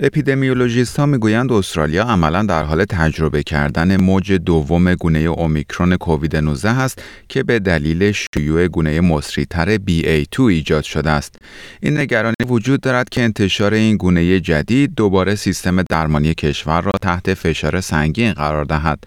اپیدمیولوژیست ها می‌گویند استرالیا عملا در حال تجربه کردن موج دوم گونه اومیکرون کووید 19 است که به دلیل شیوع گونه مسری‌تر BA2 ایجاد شده است. این نگرانی وجود دارد که انتشار این گونه جدید دوباره سیستم درمانی کشور را تحت فشار سنگین قرار دهد.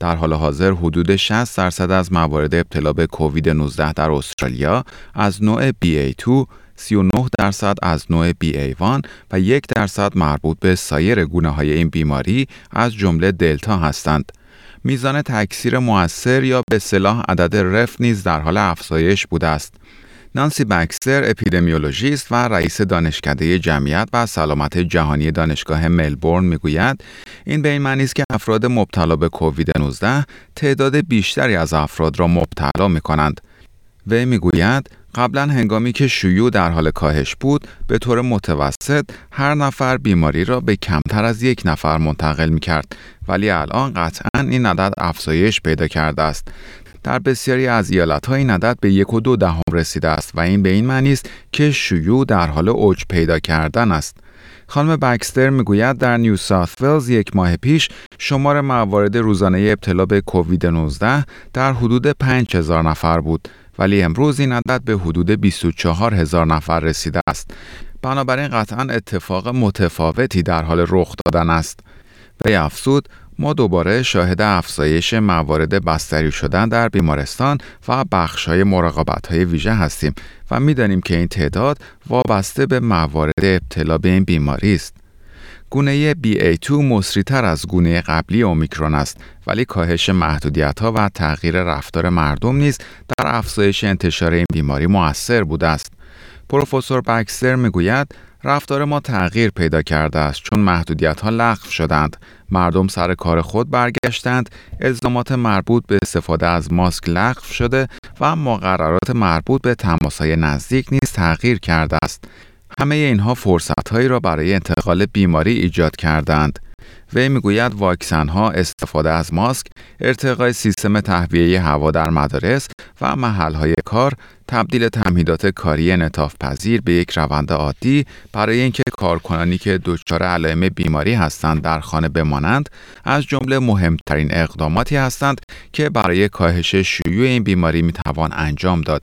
در حال حاضر حدود 60 درصد از موارد ابتلا به کووید 19 در استرالیا از نوع BA2 39 درصد از نوع BA1 و یک درصد مربوط به سایر گونه های این بیماری از جمله دلتا هستند. میزان تکثیر موثر یا به صلاح عدد رف نیز در حال افزایش بوده است. نانسی بکستر اپیدمیولوژیست و رئیس دانشکده جمعیت و سلامت جهانی دانشگاه ملبورن می‌گوید این به این معنی است که افراد مبتلا به کووید 19 تعداد بیشتری از افراد را مبتلا می کنند. وی می‌گوید قبلا هنگامی که شیوع در حال کاهش بود به طور متوسط هر نفر بیماری را به کمتر از یک نفر منتقل می کرد ولی الان قطعا این عدد افزایش پیدا کرده است. در بسیاری از ایالت این عدد به یک و دو دهم رسیده است و این به این معنی است که شیوع در حال اوج پیدا کردن است. خانم بکستر می‌گوید در نیو ساوت ولز یک ماه پیش شمار موارد روزانه ابتلا به کووید 19 در حدود 5000 نفر بود. ولی امروز این عدد به حدود 24 هزار نفر رسیده است. بنابراین قطعا اتفاق متفاوتی در حال رخ دادن است. و افزود ما دوباره شاهد افزایش موارد بستری شدن در بیمارستان و بخش های مراقبت های ویژه هستیم و می‌دانیم که این تعداد وابسته به موارد ابتلا به این بیماری است. گونه BA2 مصریتر از گونه قبلی اومیکرون است ولی کاهش محدودیت ها و تغییر رفتار مردم نیز در افزایش انتشار این بیماری موثر بوده است. پروفسور بکستر می‌گوید رفتار ما تغییر پیدا کرده است چون محدودیت ها لغو شدند مردم سر کار خود برگشتند الزامات مربوط به استفاده از ماسک لغو شده و مقررات مربوط به تماسهای نزدیک نیز تغییر کرده است همه اینها فرصتهایی را برای انتقال بیماری ایجاد کردند. وی می‌گوید واکسن ها استفاده از ماسک، ارتقای سیستم تهویه هوا در مدارس و محل های کار، تبدیل تمهیدات کاری انطاف پذیر به یک روند عادی برای اینکه کارکنانی که دچار علائم بیماری هستند در خانه بمانند از جمله مهمترین اقداماتی هستند که برای کاهش شیوع این بیماری می توان انجام داد.